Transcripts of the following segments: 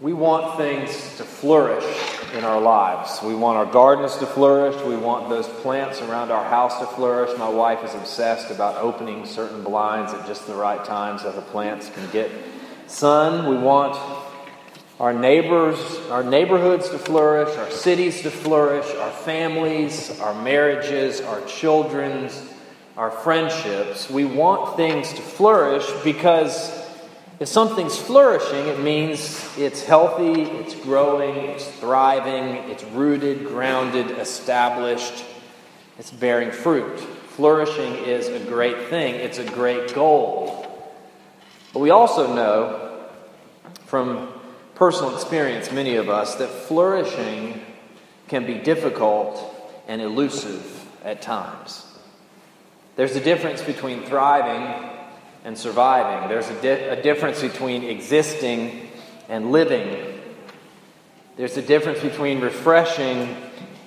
We want things to flourish in our lives. We want our gardens to flourish. We want those plants around our house to flourish. My wife is obsessed about opening certain blinds at just the right time so the plants can get sun. We want our neighbors, our neighborhoods to flourish, our cities to flourish, our families, our marriages, our children's, our friendships. We want things to flourish because if something's flourishing, it means it's healthy, it's growing, it's thriving, it's rooted, grounded, established, it's bearing fruit. Flourishing is a great thing, it's a great goal. But we also know from personal experience, many of us, that flourishing can be difficult and elusive at times. There's a difference between thriving and surviving. There's a, di- a difference between existing and living. There's a difference between refreshing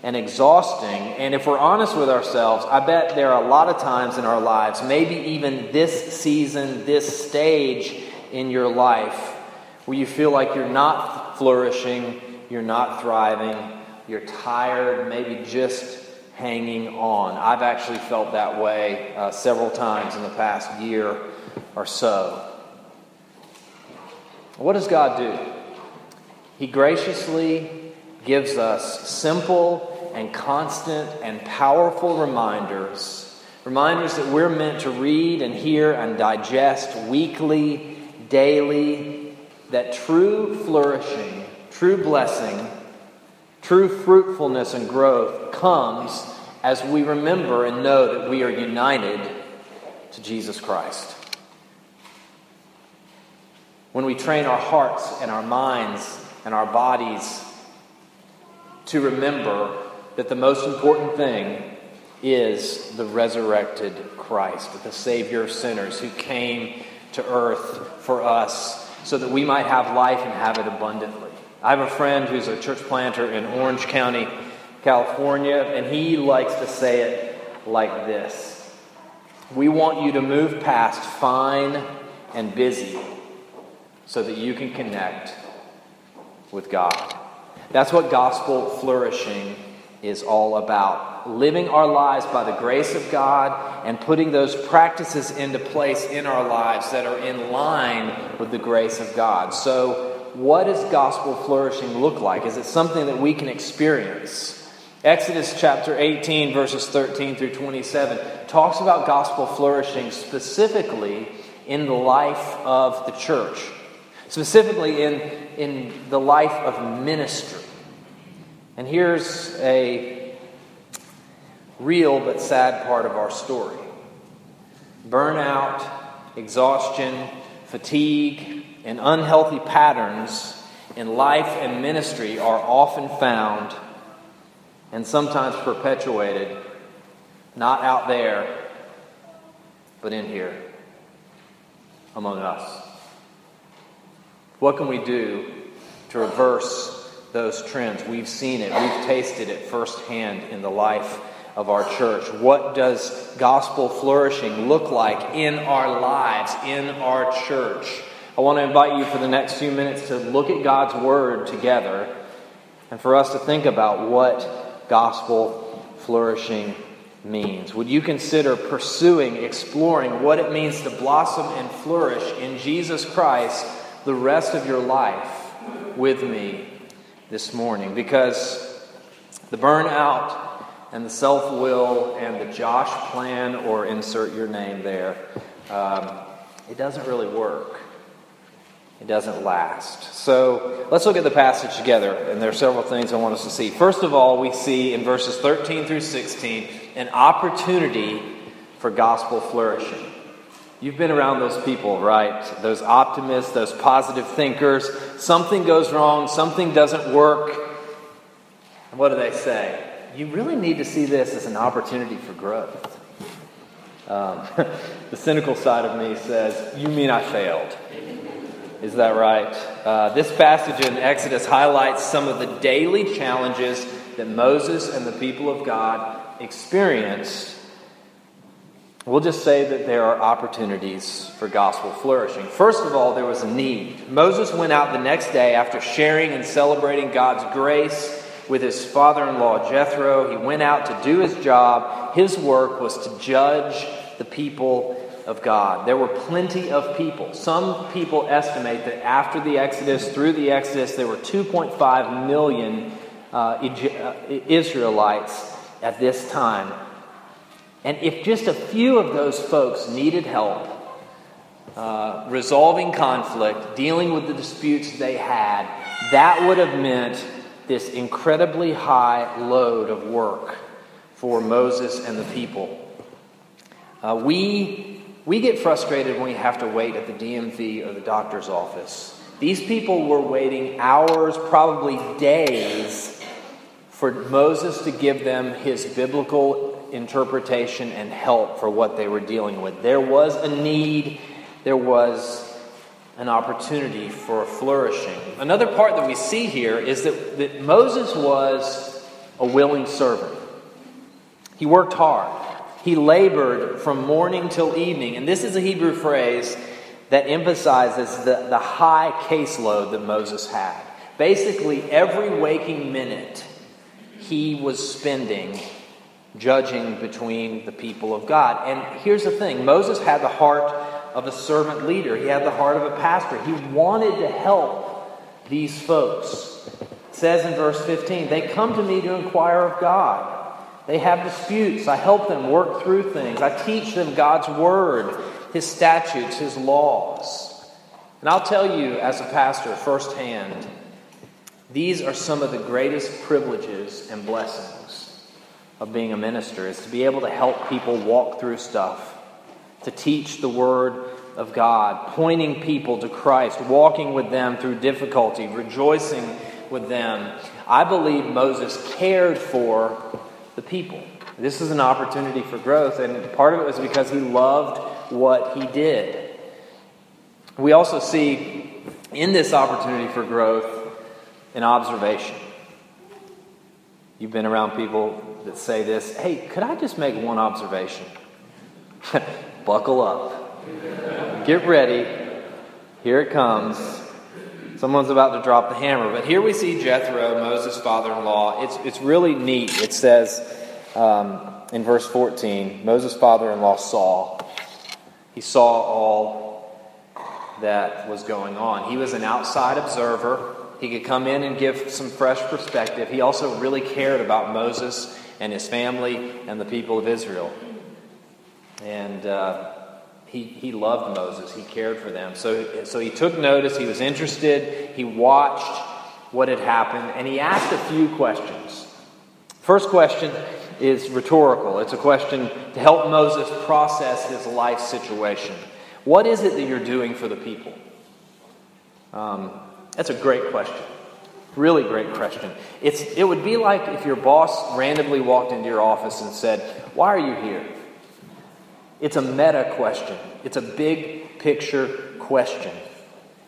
and exhausting. And if we're honest with ourselves, I bet there are a lot of times in our lives, maybe even this season, this stage in your life, where you feel like you're not flourishing, you're not thriving, you're tired, maybe just hanging on. I've actually felt that way uh, several times in the past year or so. What does God do? He graciously gives us simple and constant and powerful reminders, reminders that we're meant to read and hear and digest weekly, daily, that true flourishing, true blessing, true fruitfulness and growth comes as we remember and know that we are united to Jesus Christ when we train our hearts and our minds and our bodies to remember that the most important thing is the resurrected Christ, the Savior of sinners who came to earth for us so that we might have life and have it abundantly. I have a friend who's a church planter in Orange County, California, and he likes to say it like this We want you to move past fine and busy so that you can connect with God. That's what gospel flourishing is all about. Living our lives by the grace of God and putting those practices into place in our lives that are in line with the grace of God. So, what does gospel flourishing look like? Is it something that we can experience? Exodus chapter 18, verses 13 through 27, talks about gospel flourishing specifically in the life of the church specifically in, in the life of ministry. And here's a real but sad part of our story burnout, exhaustion, fatigue, and unhealthy patterns in life and ministry are often found and sometimes perpetuated not out there, but in here among us. What can we do to reverse those trends? We've seen it, we've tasted it firsthand in the life of our church. What does gospel flourishing look like in our lives, in our church? I want to invite you for the next few minutes to look at God's Word together and for us to think about what gospel flourishing means. Would you consider pursuing, exploring what it means to blossom and flourish in Jesus Christ the rest of your life with me this morning because the burnout and the self will and the Josh plan, or insert your name there, um, it doesn't really work. It doesn't last. So let's look at the passage together, and there are several things I want us to see. First of all, we see in verses 13 through 16 an opportunity for gospel flourishing. You've been around those people, right? Those optimists, those positive thinkers. Something goes wrong, something doesn't work. what do they say? You really need to see this as an opportunity for growth. Um, the cynical side of me says, You mean I failed? Is that right? Uh, this passage in Exodus highlights some of the daily challenges that Moses and the people of God experienced We'll just say that there are opportunities for gospel flourishing. First of all, there was a need. Moses went out the next day after sharing and celebrating God's grace with his father in law Jethro. He went out to do his job. His work was to judge the people of God. There were plenty of people. Some people estimate that after the Exodus, through the Exodus, there were 2.5 million uh, uh, Israelites at this time. And if just a few of those folks needed help uh, resolving conflict, dealing with the disputes they had, that would have meant this incredibly high load of work for Moses and the people. Uh, we, we get frustrated when we have to wait at the DMV or the doctor's office. These people were waiting hours, probably days, for Moses to give them his biblical interpretation and help for what they were dealing with. There was a need, there was an opportunity for flourishing. Another part that we see here is that, that Moses was a willing servant. He worked hard. He labored from morning till evening. And this is a Hebrew phrase that emphasizes the, the high caseload that Moses had. Basically, every waking minute he was spending judging between the people of God. And here's the thing Moses had the heart of a servant leader, he had the heart of a pastor. He wanted to help these folks. It says in verse 15, they come to me to inquire of God. They have disputes. I help them work through things. I teach them God's word, his statutes, his laws. And I'll tell you, as a pastor, firsthand, these are some of the greatest privileges and blessings of being a minister is to be able to help people walk through stuff, to teach the Word of God, pointing people to Christ, walking with them through difficulty, rejoicing with them. I believe Moses cared for the people. This is an opportunity for growth, and part of it was because he loved what he did. We also see in this opportunity for growth an observation. You've been around people that say this hey, could I just make one observation? Buckle up. Get ready. Here it comes. Someone's about to drop the hammer. But here we see Jethro, Moses' father in law. It's, it's really neat. It says um, in verse 14 Moses' father in law saw. He saw all that was going on. He was an outside observer. He could come in and give some fresh perspective. He also really cared about Moses and his family and the people of Israel. And uh, he, he loved Moses, he cared for them. So, so he took notice, he was interested, he watched what had happened, and he asked a few questions. First question is rhetorical. It's a question to help Moses process his life situation. What is it that you're doing for the people? Um, that's a great question. Really great question. It's, it would be like if your boss randomly walked into your office and said, Why are you here? It's a meta question, it's a big picture question.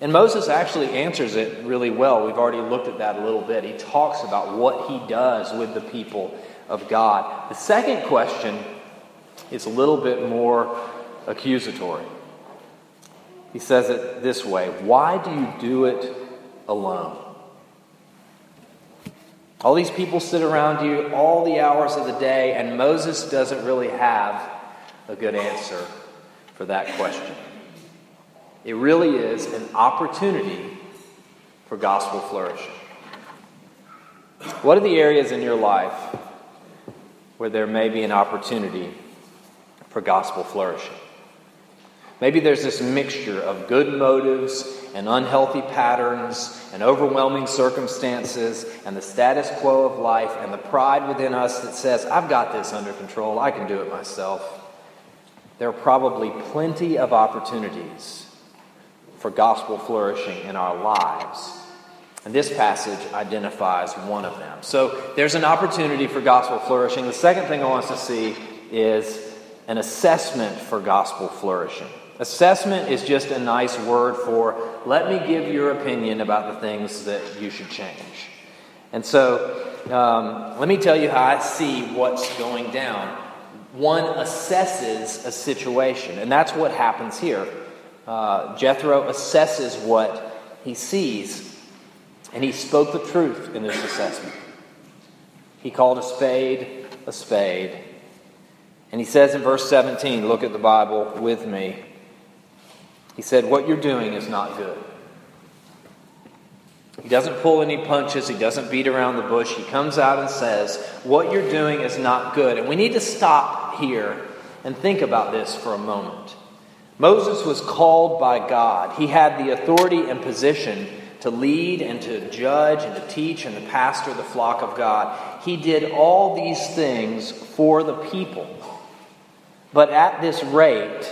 And Moses actually answers it really well. We've already looked at that a little bit. He talks about what he does with the people of God. The second question is a little bit more accusatory. He says it this way Why do you do it alone? All these people sit around you all the hours of the day, and Moses doesn't really have a good answer for that question. It really is an opportunity for gospel flourishing. What are the areas in your life where there may be an opportunity for gospel flourishing? Maybe there's this mixture of good motives and unhealthy patterns and overwhelming circumstances and the status quo of life and the pride within us that says, I've got this under control, I can do it myself. There are probably plenty of opportunities for gospel flourishing in our lives. And this passage identifies one of them. So there's an opportunity for gospel flourishing. The second thing I want us to see is an assessment for gospel flourishing. Assessment is just a nice word for let me give your opinion about the things that you should change. And so, um, let me tell you how I see what's going down. one assesses a situation. And that's what happens here. Uh, Jethro assesses what he sees, and he spoke the truth in this assessment. He called a spade a spade. And he says in verse 17, look at the Bible with me. He said, What you're doing is not good. He doesn't pull any punches. He doesn't beat around the bush. He comes out and says, What you're doing is not good. And we need to stop here and think about this for a moment. Moses was called by God, he had the authority and position to lead and to judge and to teach and to pastor the flock of God. He did all these things for the people. But at this rate,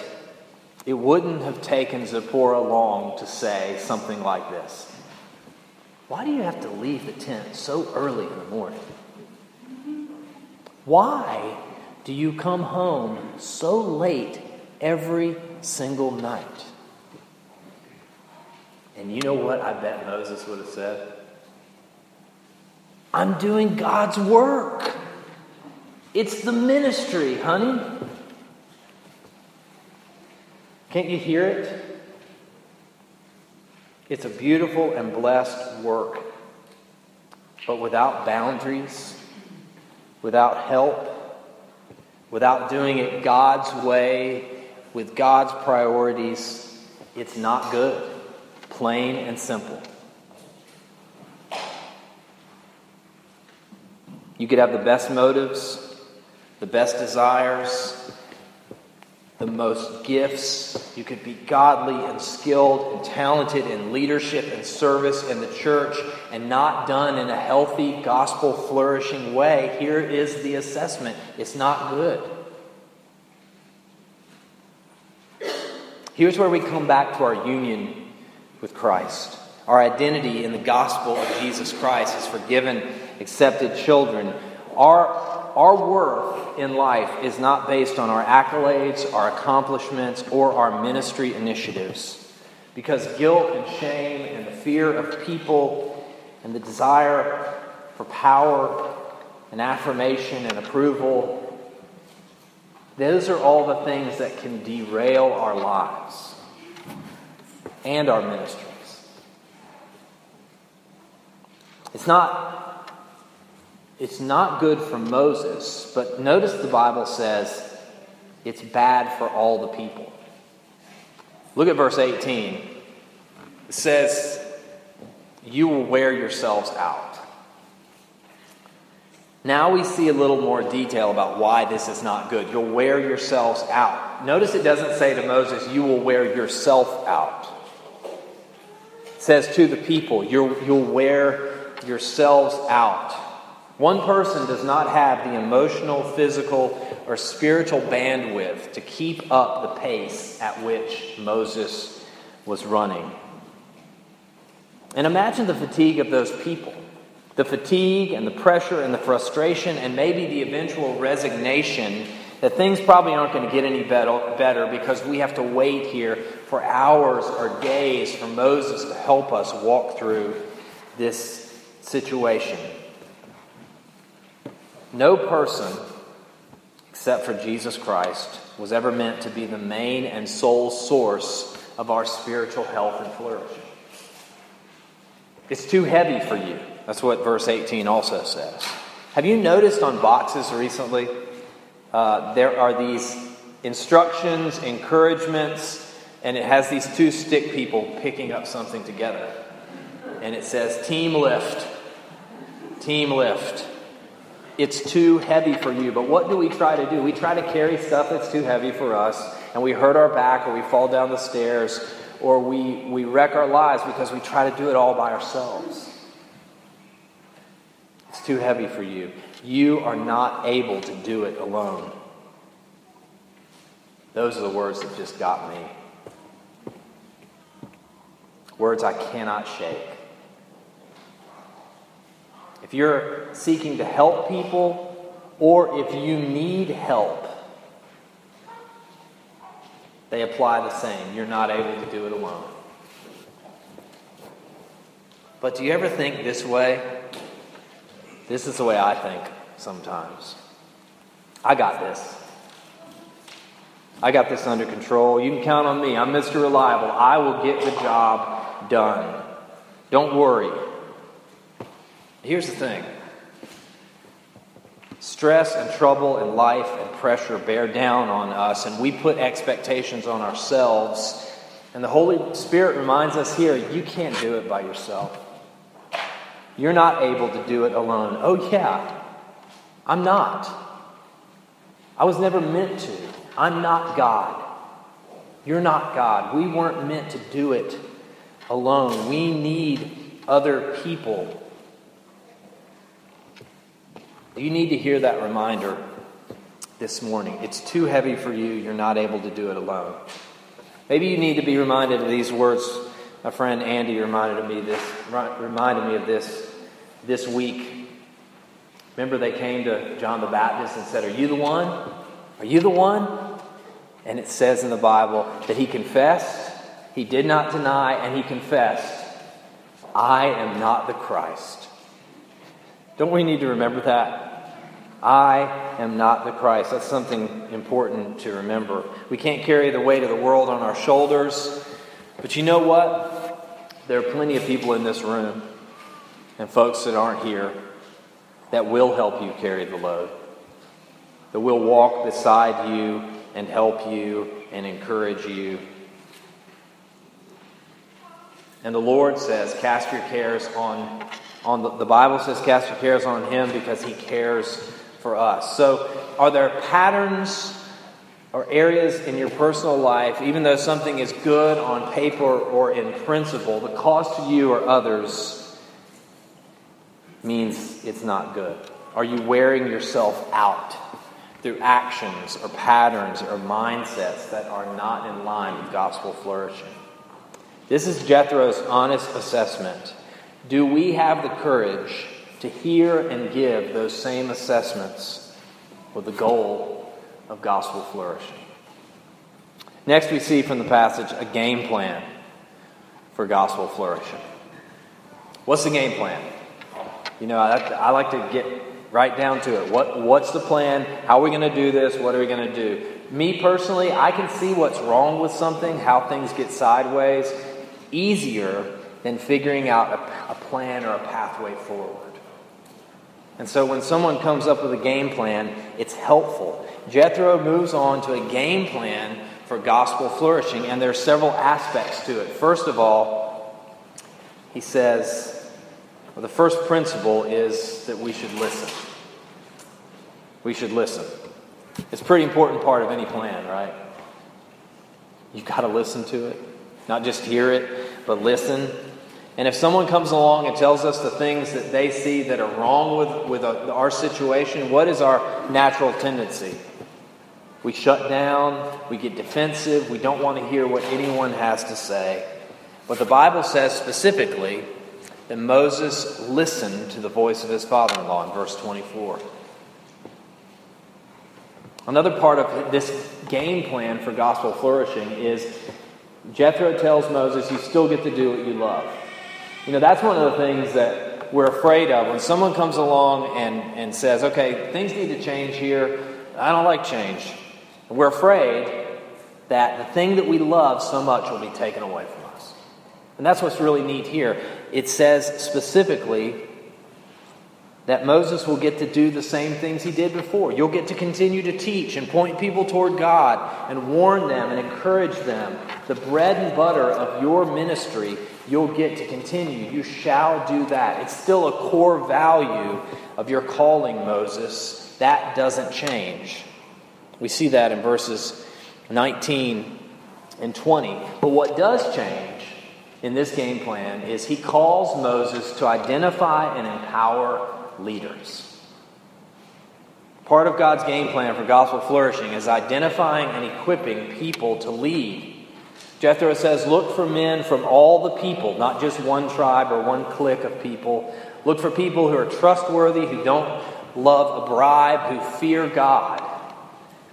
it wouldn't have taken Zipporah long to say something like this Why do you have to leave the tent so early in the morning? Why do you come home so late every single night? And you know what I bet Moses would have said? I'm doing God's work. It's the ministry, honey. Can't you hear it? It's a beautiful and blessed work. But without boundaries, without help, without doing it God's way, with God's priorities, it's not good. Plain and simple. You could have the best motives, the best desires, the most gifts. You could be godly and skilled and talented in leadership and service in the church and not done in a healthy, gospel flourishing way. Here is the assessment it's not good. Here's where we come back to our union with Christ. Our identity in the gospel of Jesus Christ as forgiven, accepted children. Our, our worth in life is not based on our accolades, our accomplishments, or our ministry initiatives. Because guilt and shame and the fear of people and the desire for power and affirmation and approval those are all the things that can derail our lives and our ministries. It's not, it's not good for Moses, but notice the Bible says it's bad for all the people. Look at verse 18. It says, You will wear yourselves out. Now we see a little more detail about why this is not good. You'll wear yourselves out. Notice it doesn't say to Moses, You will wear yourself out. It says to the people, You'll wear yourselves out. One person does not have the emotional, physical, or spiritual bandwidth to keep up the pace at which Moses was running. And imagine the fatigue of those people the fatigue and the pressure and the frustration and maybe the eventual resignation that things probably aren't going to get any better because we have to wait here for hours or days for Moses to help us walk through this situation. No person, except for Jesus Christ, was ever meant to be the main and sole source of our spiritual health and flourishing. It's too heavy for you. That's what verse 18 also says. Have you noticed on boxes recently? Uh, there are these instructions, encouragements, and it has these two stick people picking up something together. And it says, Team lift. Team lift. It's too heavy for you. But what do we try to do? We try to carry stuff that's too heavy for us, and we hurt our back, or we fall down the stairs, or we, we wreck our lives because we try to do it all by ourselves It's too heavy for you. You are not able to do it alone. Those are the words that just got me. Words I cannot shake. If you're seeking to help people, or if you need help, they apply the same. You're not able to do it alone. But do you ever think this way? This is the way I think sometimes. I got this. I got this under control. You can count on me. I'm Mr. Reliable. I will get the job done. Don't worry. Here's the thing stress and trouble and life and pressure bear down on us, and we put expectations on ourselves. And the Holy Spirit reminds us here you can't do it by yourself. You're not able to do it alone. Oh, yeah, I'm not. I was never meant to. I'm not God. You're not God. We weren't meant to do it alone. We need other people. You need to hear that reminder this morning. It's too heavy for you. You're not able to do it alone. Maybe you need to be reminded of these words. My friend Andy reminded me this reminded me of this this week. Remember they came to John the Baptist and said, "Are you the one? Are you the one?" And it says in the Bible that he confessed, he did not deny, and he confessed, "I am not the Christ." Don't we need to remember that? I am not the Christ. That's something important to remember. We can't carry the weight of the world on our shoulders. But you know what? There are plenty of people in this room and folks that aren't here that will help you carry the load, that will walk beside you and help you and encourage you. And the Lord says, Cast your cares on, on the, the Bible says, Cast your cares on Him because He cares for us. So, are there patterns or areas in your personal life, even though something is good on paper or in principle, the cost to you or others means it's not good? Are you wearing yourself out through actions or patterns or mindsets that are not in line with gospel flourishing? This is Jethro's honest assessment. Do we have the courage to hear and give those same assessments with the goal of gospel flourishing. Next, we see from the passage a game plan for gospel flourishing. What's the game plan? You know, I, I like to get right down to it. What, what's the plan? How are we going to do this? What are we going to do? Me personally, I can see what's wrong with something, how things get sideways, easier than figuring out a, a plan or a pathway forward. And so when someone comes up with a game plan, it's helpful. Jethro moves on to a game plan for gospel flourishing, and there are several aspects to it. First of all, he says, well, the first principle is that we should listen. We should listen. It's a pretty important part of any plan, right? You've got to listen to it, not just hear it, but listen. And if someone comes along and tells us the things that they see that are wrong with, with uh, our situation, what is our natural tendency? We shut down, we get defensive, we don't want to hear what anyone has to say. But the Bible says specifically that Moses listened to the voice of his father in law in verse 24. Another part of this game plan for gospel flourishing is Jethro tells Moses, You still get to do what you love. You know, that's one of the things that we're afraid of. When someone comes along and, and says, okay, things need to change here, I don't like change. We're afraid that the thing that we love so much will be taken away from us. And that's what's really neat here. It says specifically that Moses will get to do the same things he did before. You'll get to continue to teach and point people toward God and warn them and encourage them. The bread and butter of your ministry, you'll get to continue. You shall do that. It's still a core value of your calling, Moses. That doesn't change. We see that in verses 19 and 20. But what does change in this game plan is he calls Moses to identify and empower leaders. Part of God's game plan for gospel flourishing is identifying and equipping people to lead. Jethro says, Look for men from all the people, not just one tribe or one clique of people. Look for people who are trustworthy, who don't love a bribe, who fear God.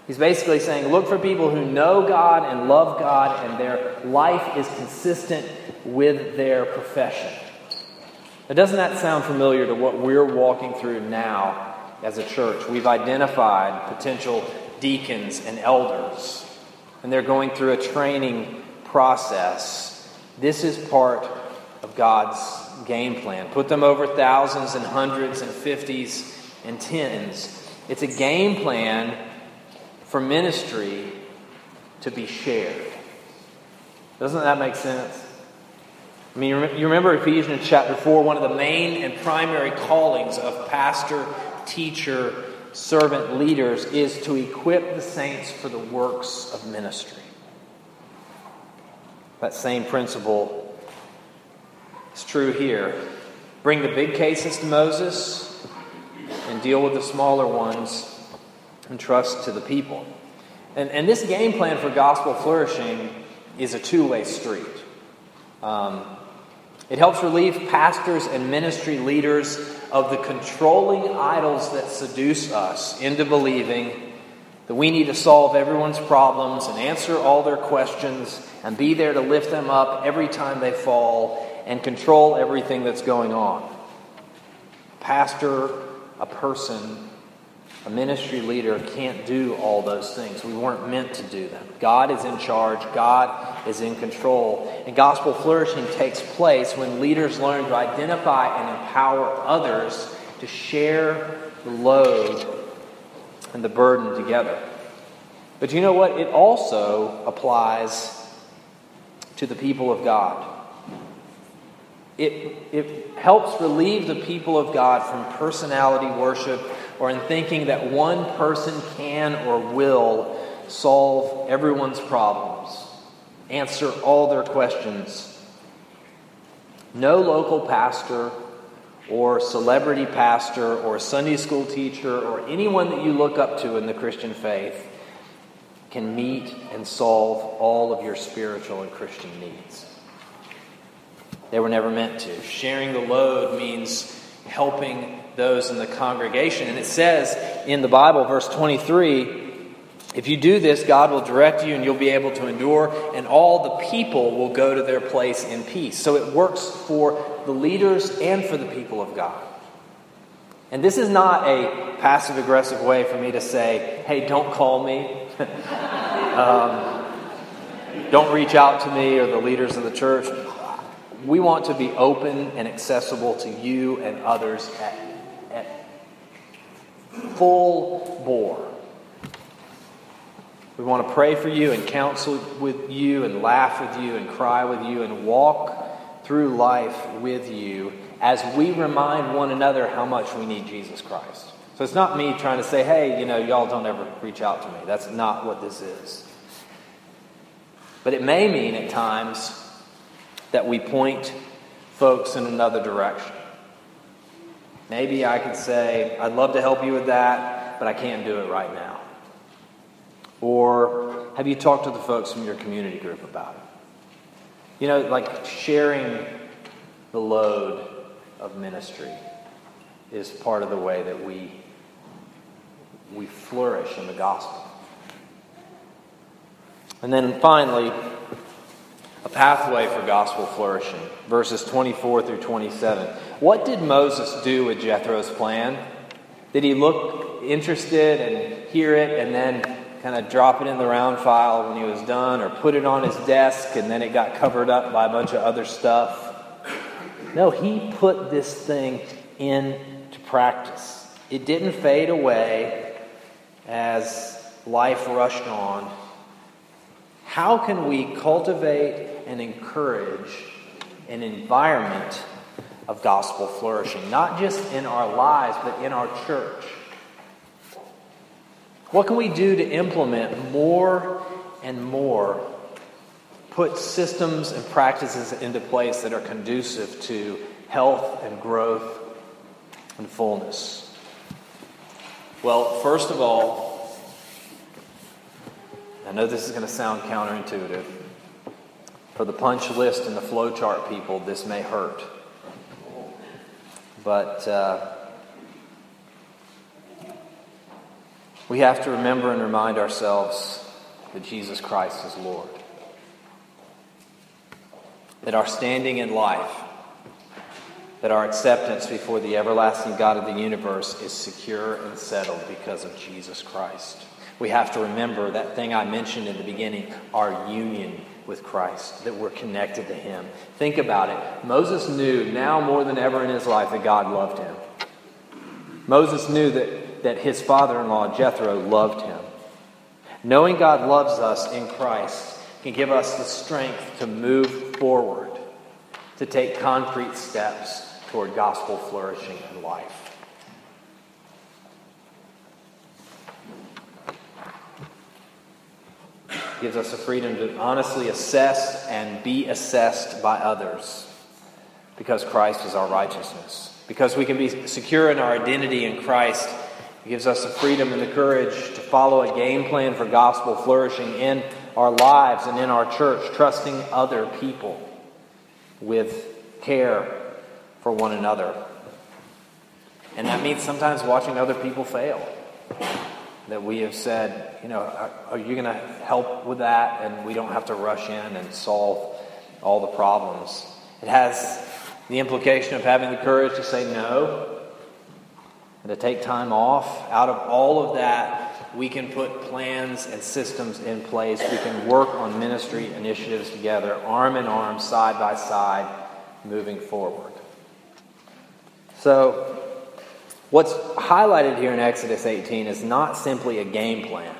He's basically saying, Look for people who know God and love God, and their life is consistent with their profession. Now, doesn't that sound familiar to what we're walking through now as a church? We've identified potential deacons and elders. and they're going through a training process, this is part of God's game plan. Put them over thousands and hundreds and fifties and tens. It's a game plan for ministry to be shared. Doesn't that make sense? I mean, you remember Ephesians chapter 4, one of the main and primary callings of pastor, teacher, servant leaders is to equip the saints for the works of ministry. That same principle is true here. Bring the big cases to Moses and deal with the smaller ones and trust to the people. And, and this game plan for gospel flourishing is a two way street. Um, it helps relieve pastors and ministry leaders of the controlling idols that seduce us into believing that we need to solve everyone's problems and answer all their questions and be there to lift them up every time they fall and control everything that's going on. A pastor, a person, a ministry leader can't do all those things. We weren't meant to do them. God is in charge, God is in control. And gospel flourishing takes place when leaders learn to identify and empower others to share the load and the burden together. But you know what? It also applies to the people of God. It, it helps relieve the people of God from personality worship or in thinking that one person can or will solve everyone's problems, answer all their questions. No local pastor or celebrity pastor or Sunday school teacher or anyone that you look up to in the Christian faith can meet and solve all of your spiritual and Christian needs. They were never meant to. Sharing the load means helping those in the congregation. And it says in the Bible, verse 23, if you do this, God will direct you and you'll be able to endure, and all the people will go to their place in peace. So it works for the leaders and for the people of God. And this is not a passive aggressive way for me to say, hey, don't call me. um, don't reach out to me or the leaders of the church. We want to be open and accessible to you and others at full bore. We want to pray for you and counsel with you and laugh with you and cry with you and walk through life with you as we remind one another how much we need Jesus Christ. So it's not me trying to say, hey, you know, y'all don't ever reach out to me. That's not what this is. But it may mean at times that we point folks in another direction. Maybe I could say, I'd love to help you with that, but I can't do it right now. Or have you talked to the folks from your community group about it? You know, like sharing the load of ministry is part of the way that we, we flourish in the gospel. And then finally, a pathway for gospel flourishing, verses 24 through 27. What did Moses do with Jethro's plan? Did he look interested and hear it and then kind of drop it in the round file when he was done or put it on his desk and then it got covered up by a bunch of other stuff? No, he put this thing into practice. It didn't fade away as life rushed on. How can we cultivate and encourage an environment of gospel flourishing, not just in our lives, but in our church? What can we do to implement more and more, put systems and practices into place that are conducive to health and growth and fullness? Well, first of all, I know this is going to sound counterintuitive. For the punch list and the flowchart people, this may hurt. But uh, we have to remember and remind ourselves that Jesus Christ is Lord. That our standing in life, that our acceptance before the everlasting God of the universe is secure and settled because of Jesus Christ. we have to remember that thing I mentioned in the beginning our union with Christ, that we're connected to Him. Think about it. Moses knew now more than ever in his life that God loved him. Moses knew that, that his father in law, Jethro, loved him. Knowing God loves us in Christ can give us the strength to move forward, to take concrete steps toward gospel flourishing in life. gives us the freedom to honestly assess and be assessed by others because Christ is our righteousness. Because we can be secure in our identity in Christ, it gives us the freedom and the courage to follow a game plan for gospel flourishing in our lives and in our church, trusting other people with care for one another. And that means sometimes watching other people fail that we have said, you know, are, are you going to help with that? And we don't have to rush in and solve all the problems. It has the implication of having the courage to say no and to take time off. Out of all of that, we can put plans and systems in place. We can work on ministry initiatives together, arm in arm, side by side, moving forward. So, What's highlighted here in Exodus 18 is not simply a game plan.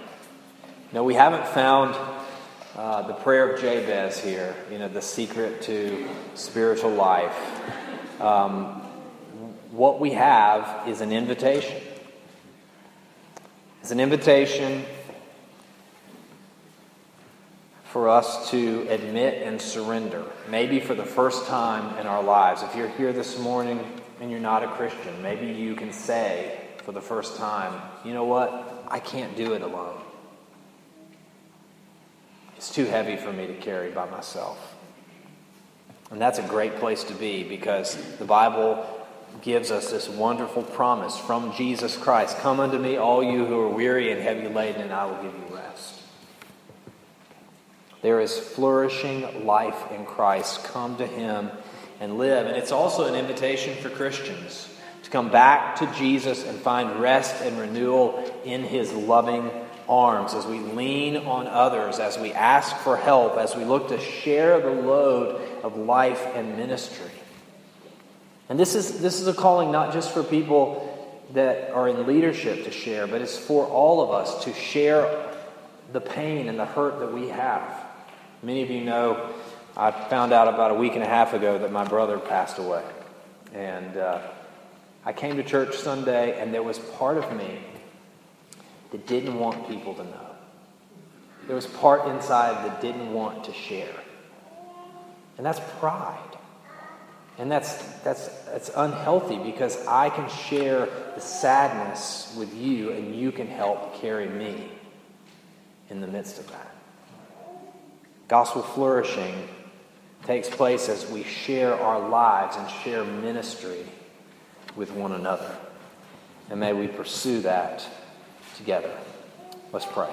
No, we haven't found uh, the prayer of Jabez here, you know, the secret to spiritual life. Um, what we have is an invitation. It's an invitation for us to admit and surrender, maybe for the first time in our lives. If you're here this morning and you're not a Christian, maybe you can say for the first time, you know what? I can't do it alone. It's too heavy for me to carry by myself. And that's a great place to be because the Bible gives us this wonderful promise from Jesus Christ Come unto me, all you who are weary and heavy laden, and I will give you rest. There is flourishing life in Christ. Come to him and live. And it's also an invitation for Christians to come back to Jesus and find rest and renewal in his loving arms as we lean on others, as we ask for help, as we look to share the load of life and ministry. And this is, this is a calling not just for people that are in leadership to share, but it's for all of us to share the pain and the hurt that we have. Many of you know I found out about a week and a half ago that my brother passed away. And uh, I came to church Sunday, and there was part of me that didn't want people to know. There was part inside that didn't want to share. And that's pride. And that's, that's, that's unhealthy because I can share the sadness with you, and you can help carry me in the midst of that. Gospel flourishing takes place as we share our lives and share ministry with one another. And may we pursue that together. Let's pray.